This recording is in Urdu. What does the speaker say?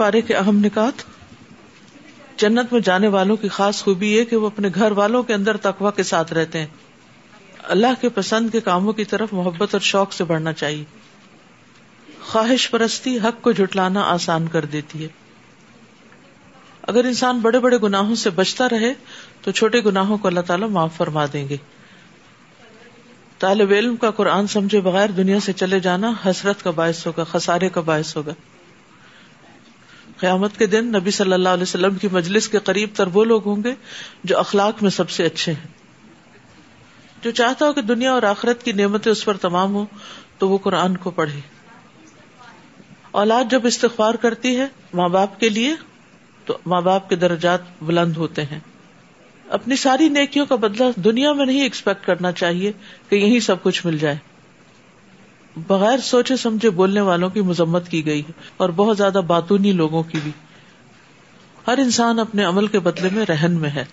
پارے کے اہم نکات جنت میں جانے والوں کی خاص خوبی یہ کہ وہ اپنے گھر والوں کے اندر تقوا کے ساتھ رہتے ہیں۔ اللہ کے پسند کے کاموں کی طرف محبت اور شوق سے بڑھنا چاہیے۔ خواہش پرستی حق کو جٹلانا آسان کر دیتی ہے۔ اگر انسان بڑے بڑے گناہوں سے بچتا رہے تو چھوٹے گناہوں کو اللہ تعالیٰ معاف فرما دیں گے۔ طالب علم کا قرآن سمجھے بغیر دنیا سے چلے جانا حسرت کا باعث ہوگا، خسارے کا باعث ہوگا۔ قیامت کے دن نبی صلی اللہ علیہ وسلم کی مجلس کے قریب تر وہ لوگ ہوں گے جو اخلاق میں سب سے اچھے ہیں۔ جو چاہتا ہو کہ دنیا اور آخرت کی نعمتیں اس پر تمام ہو تو وہ قرآن کو پڑھے۔ اولاد جب استغفار کرتی ہے ماں باپ کے لیے، تو ماں باپ کے درجات بلند ہوتے ہیں۔ اپنی ساری نیکیوں کا بدلہ دنیا میں نہیں ایکسپیکٹ کرنا چاہیے کہ یہی سب کچھ مل جائے۔ بغیر سوچے سمجھے بولنے والوں کی مذمت کی گئی ہے اور بہت زیادہ باتونی لوگوں کی بھی۔ ہر انسان اپنے عمل کے بدلے میں رہن میں ہے۔